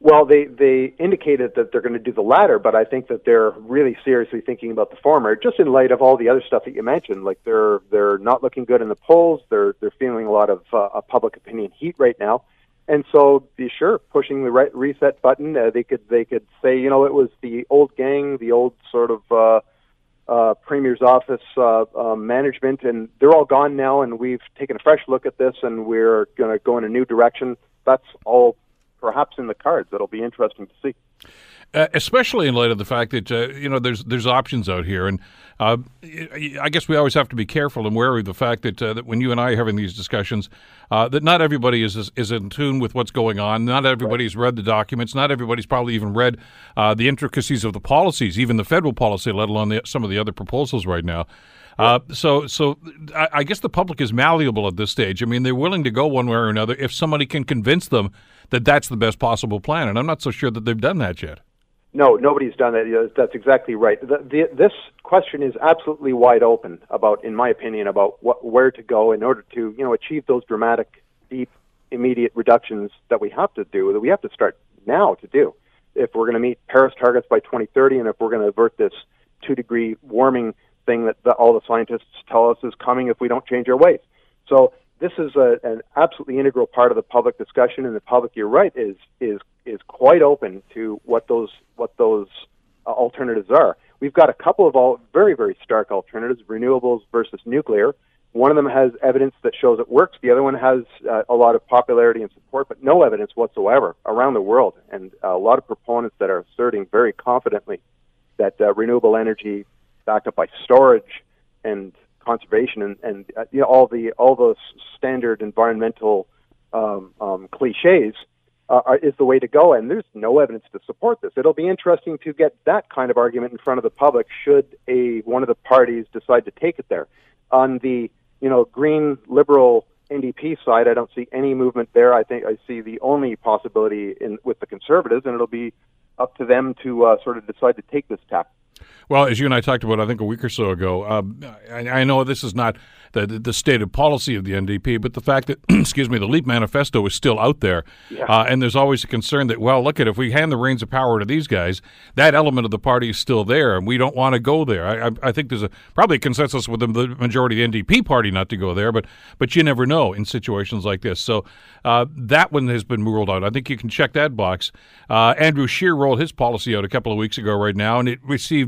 Well, they they indicated that they're going to do the latter, but I think that they're really seriously thinking about the former, just in light of all the other stuff that you mentioned. Like they're they're not looking good in the polls. They're they're feeling a lot of uh, public opinion heat right now and so, be sure pushing the right reset button. Uh, they could they could say, you know, it was the old gang, the old sort of uh, uh, premier's office uh, uh, management, and they're all gone now. And we've taken a fresh look at this, and we're going to go in a new direction. That's all perhaps in the cards. That'll be interesting to see. Uh, especially in light of the fact that uh, you know there's there's options out here, and uh, I guess we always have to be careful and wary of the fact that uh, that when you and I are having these discussions, uh, that not everybody is, is, is in tune with what's going on. Not everybody's read the documents. Not everybody's probably even read uh, the intricacies of the policies, even the federal policy, let alone the, some of the other proposals right now. Uh, so, so I, I, guess the public is malleable at this stage. I mean, they're willing to go one way or another if somebody can convince them that that's the best possible plan. And I'm not so sure that they've done that yet. No, nobody's done that. That's exactly right. The, the, this question is absolutely wide open about, in my opinion, about what, where to go in order to, you know, achieve those dramatic, deep, immediate reductions that we have to do. That we have to start now to do if we're going to meet Paris targets by 2030, and if we're going to avert this two-degree warming thing that the, all the scientists tell us is coming if we don't change our ways. So this is a, an absolutely integral part of the public discussion, and the public, you're right, is is is quite open to what those what those uh, alternatives are. We've got a couple of all very very stark alternatives: renewables versus nuclear. One of them has evidence that shows it works. The other one has uh, a lot of popularity and support, but no evidence whatsoever around the world, and a lot of proponents that are asserting very confidently that uh, renewable energy, backed up by storage and conservation and, and uh, you know, all the all those standard environmental um, um, cliches uh, is the way to go. And there's no evidence to support this. It'll be interesting to get that kind of argument in front of the public should a one of the parties decide to take it there. On the you know green liberal NDP side, I don't see any movement there. I think I see the only possibility in with the conservatives, and it'll be up to them to uh, sort of decide to take this tack. Well, as you and I talked about, I think a week or so ago, um, I, I, know this is not the, the stated policy of the NDP, but the fact that, <clears throat> excuse me, the LEAP manifesto is still out there. Yeah. Uh, and there's always a concern that, well, look at if we hand the reins of power to these guys, that element of the party is still there, and we don't want to go there. I, I, I think there's a probably a consensus with the, the, majority of the NDP party not to go there, but but you never know in situations like this. So uh, that one has been ruled out. I think you can check that box. Uh, Andrew Scheer rolled his policy out a couple of weeks ago right now, and it received –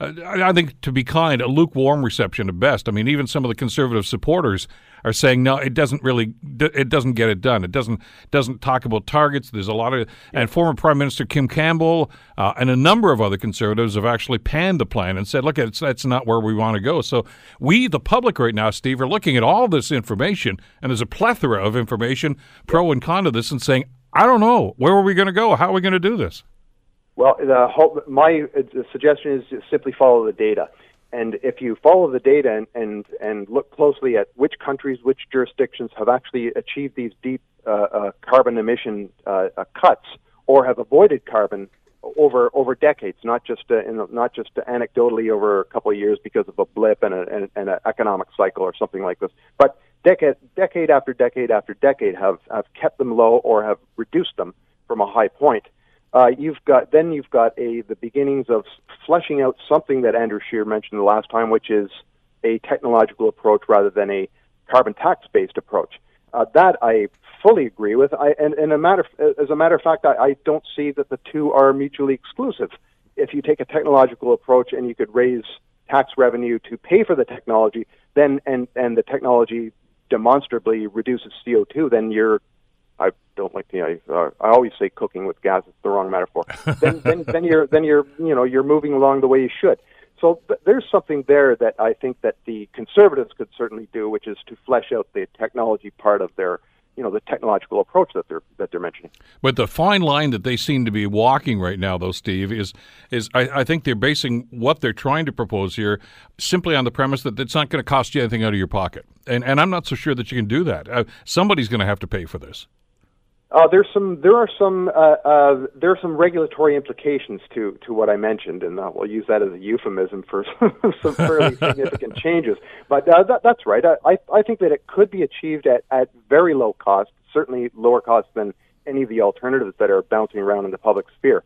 uh, I think, to be kind, a lukewarm reception at best. I mean, even some of the conservative supporters are saying no, it doesn't really, it doesn't get it done. It doesn't doesn't talk about targets. There's a lot of, and former Prime Minister Kim Campbell uh, and a number of other conservatives have actually panned the plan and said, look, it's that's not where we want to go. So we, the public, right now, Steve, are looking at all this information, and there's a plethora of information, pro and con to this, and saying, I don't know, where are we going to go? How are we going to do this? Well, the whole, my uh, suggestion is simply follow the data. And if you follow the data and, and, and look closely at which countries, which jurisdictions have actually achieved these deep uh, uh, carbon emission uh, uh cuts or have avoided carbon over over decades, not just uh, in, not just anecdotally over a couple of years because of a blip and, a, an economic cycle or something like this, but decade decade after decade after decade have have kept them low or have reduced them from a high point uh, you've got then you've got a the beginnings of fleshing out something that Andrew Scheer mentioned the last time, which is a technological approach rather than a carbon tax based approach. Uh, that I fully agree with. I, and, and a matter, as a matter of fact, I, I don't see that the two are mutually exclusive. If you take a technological approach and you could raise tax revenue to pay for the technology, then and and the technology demonstrably reduces CO2, then you're the. I, uh, I always say cooking with gas is the wrong metaphor. then, then, <laughs> then you're then you're you know you're moving along the way you should. So th- there's something there that I think that the conservatives could certainly do, which is to flesh out the technology part of their you know the technological approach that they're that they're mentioning. But the fine line that they seem to be walking right now, though, Steve, is is I, I think they're basing what they're trying to propose here simply on the premise that it's not going to cost you anything out of your pocket, and and I'm not so sure that you can do that. Uh, somebody's going to have to pay for this. Uh, there's some there are some uh, uh, there are some regulatory implications to to what I mentioned, and uh, we'll use that as a euphemism for <laughs> some fairly <laughs> significant changes. But uh, that, that's right. I I think that it could be achieved at at very low cost, certainly lower cost than any of the alternatives that are bouncing around in the public sphere.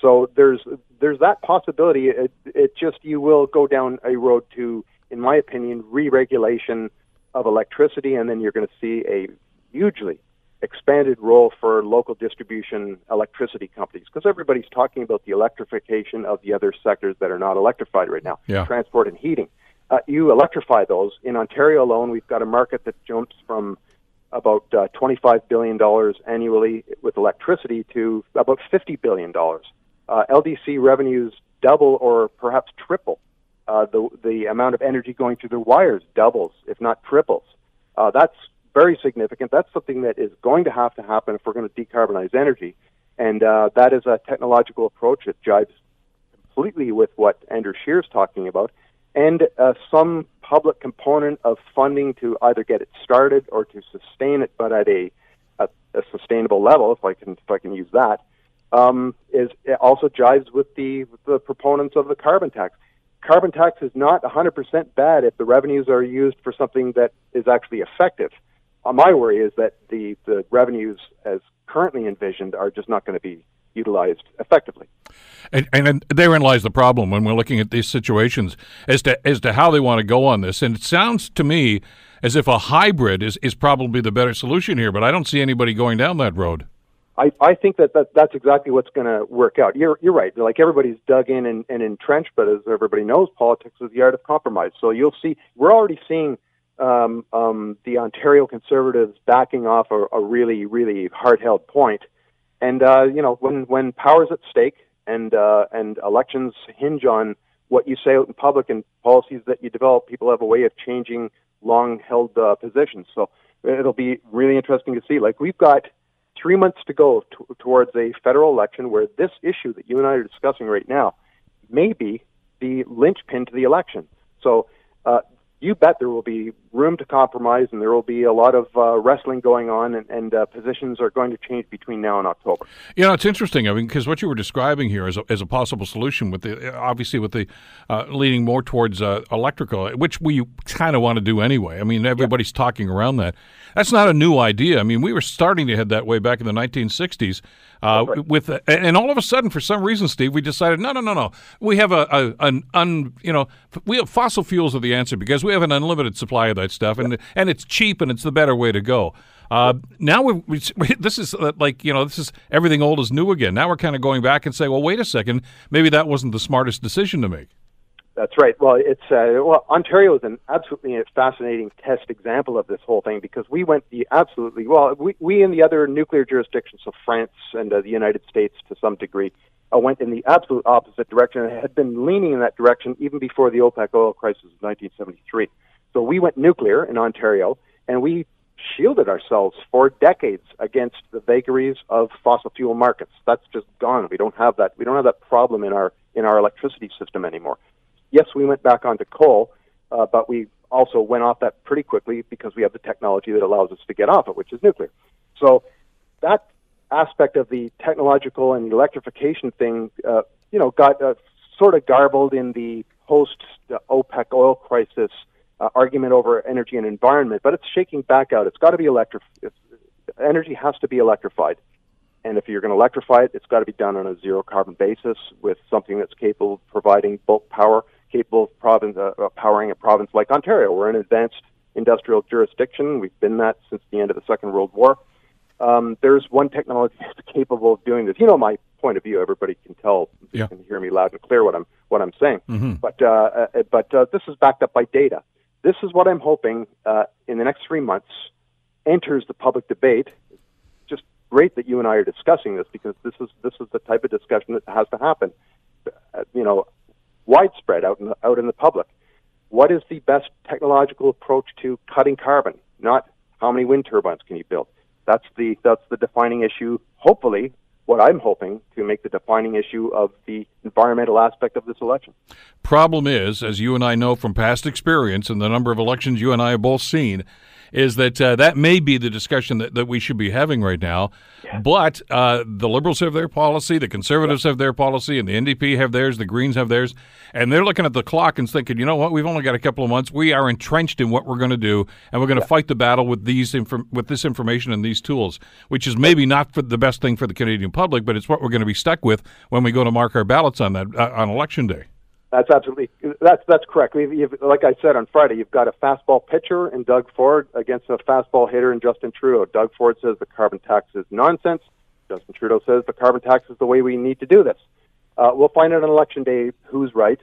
So there's there's that possibility. It, it just you will go down a road to, in my opinion, re-regulation of electricity, and then you're going to see a hugely expanded role for local distribution electricity companies because everybody's talking about the electrification of the other sectors that are not electrified right now yeah. transport and heating. Uh, you electrify those. In ontario alone we've got a market that jumps from about uh, $25 billion annually with electricity to about $50 billion uh, ldc revenues double or perhaps triple. Uh, the, the amount of energy going through the wires doubles if not triples. Uh, that's very significant. That's something that is going to have to happen if we're going to decarbonize energy. And uh, that is a technological approach that jives completely with what Andrew Scheer is talking about. and uh, some public component of funding to either get it started or to sustain it, but at a, a, a sustainable level, if I can if I can use that, um, is also jives with the with the proponents of the carbon tax. Carbon tax is not 100% bad if the revenues are used for something that is actually effective. Uh, my worry is that the the revenues as currently envisioned are just not going to be utilized effectively. And, and therein lies the problem when we're looking at these situations as to as to how they want to go on this. And it sounds to me as if a hybrid is, is probably the better solution here, but I don't see anybody going down that road. I, I think that, that that's exactly what's going to work out. You're you're right. Like everybody's dug in and, and entrenched, but as everybody knows, politics is the art of compromise. So you'll see we're already seeing um, um, the Ontario Conservatives backing off a, a really really hard held point. and uh, you know, when when power's at stake and uh, and elections hinge on what you say out in public and policies that you develop, people have a way of changing long-held uh, positions. So it'll be really interesting to see. Like we've got three months to go t- towards a federal election where this issue that you and I are discussing right now may be the linchpin to the election. So uh, you bet there will be room to compromise and there will be a lot of uh, wrestling going on and, and uh, positions are going to change between now and October. You know, it's interesting. I mean, because what you were describing here is a, as a possible solution with the, obviously with the uh, leaning more towards uh, electrical, which we kind of want to do anyway. I mean, everybody's yeah. talking around that. That's not a new idea. I mean, we were starting to head that way back in the 1960s. Uh, right. With and all of a sudden, for some reason, Steve, we decided no, no, no, no. We have a, a an un you know we have fossil fuels are the answer because we have an unlimited supply of that stuff, and and it's cheap and it's the better way to go. Uh, now we, we, this is uh, like you know this is everything old is new again. Now we're kind of going back and say, well, wait a second, maybe that wasn't the smartest decision to make. That's right. Well, it's uh, well, Ontario is an absolutely fascinating test example of this whole thing because we went the absolutely well. We we and the other nuclear jurisdictions, so France and uh, the United States to some degree, uh, went in the absolute opposite direction and had been leaning in that direction even before the OPEC oil crisis of 1973. So we went nuclear in Ontario, and we shielded ourselves for decades against the vagaries of fossil fuel markets. That's just gone. We don't have that. We don't have that problem in our in our electricity system anymore yes, we went back onto coal, uh, but we also went off that pretty quickly because we have the technology that allows us to get off it, which is nuclear. So that aspect of the technological and electrification thing, uh, you know, got uh, sort of garbled in the post OPEC oil crisis uh, argument over energy and environment, but it's shaking back out. It's got to be electric. Energy has to be electrified. And if you're going to electrify it, it's got to be done on a zero carbon basis with something that's capable of providing bulk power capable of province, uh, powering a province like Ontario. We're an advanced industrial jurisdiction. We've been that since the end of the Second World War. Um, there's one technology <laughs> that's capable of doing this. You know my point of view. Everybody can tell. Yeah. can hear me loud and clear what I'm what I'm saying. Mm-hmm. But uh, uh, but uh, this is backed up by data. This is what I'm hoping uh, in the next three months enters the public debate. Just great that you and I are discussing this because this is this is the type of discussion that has to happen. Uh, you know, widespread out in the, out in the public. What is the best technological approach to cutting carbon? Not how many wind turbines can you build. That's the that's the defining issue. Hopefully, what I'm hoping to make the defining issue of the environmental aspect of this election. Problem is, as you and I know from past experience and the number of elections you and I have both seen, is that uh, that may be the discussion that, that we should be having right now. Yeah. But uh, the Liberals have their policy, the Conservatives yeah. have their policy, and the NDP have theirs, the Greens have theirs. And they're looking at the clock and thinking, you know what, we've only got a couple of months. We are entrenched in what we're going to do, and we're going to yeah. fight the battle with these inf- with this information and these tools, which is maybe not the best thing for the Canadian public, but it's what we're going to be stuck with when we go to mark our ballots on that uh, on election day. That's absolutely that's that's correct. We've, you've, like I said on Friday, you've got a fastball pitcher in Doug Ford against a fastball hitter in Justin Trudeau. Doug Ford says the carbon tax is nonsense. Justin Trudeau says the carbon tax is the way we need to do this. Uh, we'll find out on election day who's right.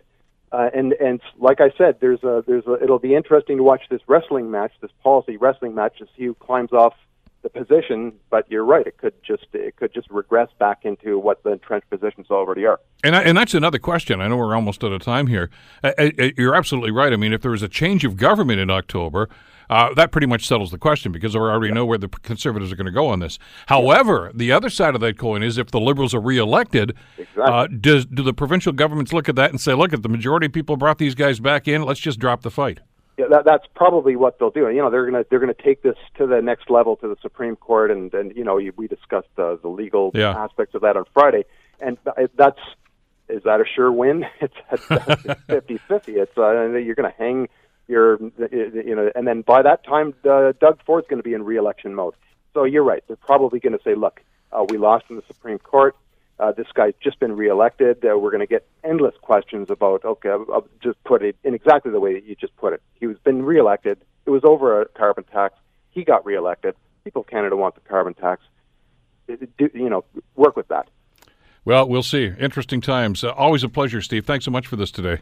Uh, and and like I said, there's a there's a, it'll be interesting to watch this wrestling match, this policy wrestling match, to see who climbs off the position, but you're right. It could just it could just regress back into what the entrenched positions already are. And I, and that's another question. I know we're almost out of time here. Uh, uh, uh you're absolutely right. I mean, if there was a change of government in October, uh, that pretty much settles the question because we already know where the conservatives are going to go on this. However, the other side of that coin is if the liberals are reelected, uh, does do the provincial governments look at that and say, "Look, at the majority of people brought these guys back in, let's just drop the fight." Yeah, that, that's probably what they'll do. You know, they're gonna they're gonna take this to the next level to the Supreme Court, and and you know, we discussed the the legal Yeah. aspects of that on Friday, and that's is that a sure win? <laughs> It's <laughs> fifty fifty. It's uh, you're going to hang your you know, and then by that time, uh, Doug Ford's going to be in re-election mode. So you're right. They're probably going to say, look, uh, we lost in the Supreme Court. Uh, this guy's just been reelected. Uh, we're going to get endless questions about. Okay, I'll, I'll just put it in exactly the way that you just put it. He was been reelected. It was over a carbon tax. He got reelected. People of Canada want the carbon tax. Do, you know, work with that. Well, we'll see. Interesting times. Uh, always a pleasure, Steve. Thanks so much for this today.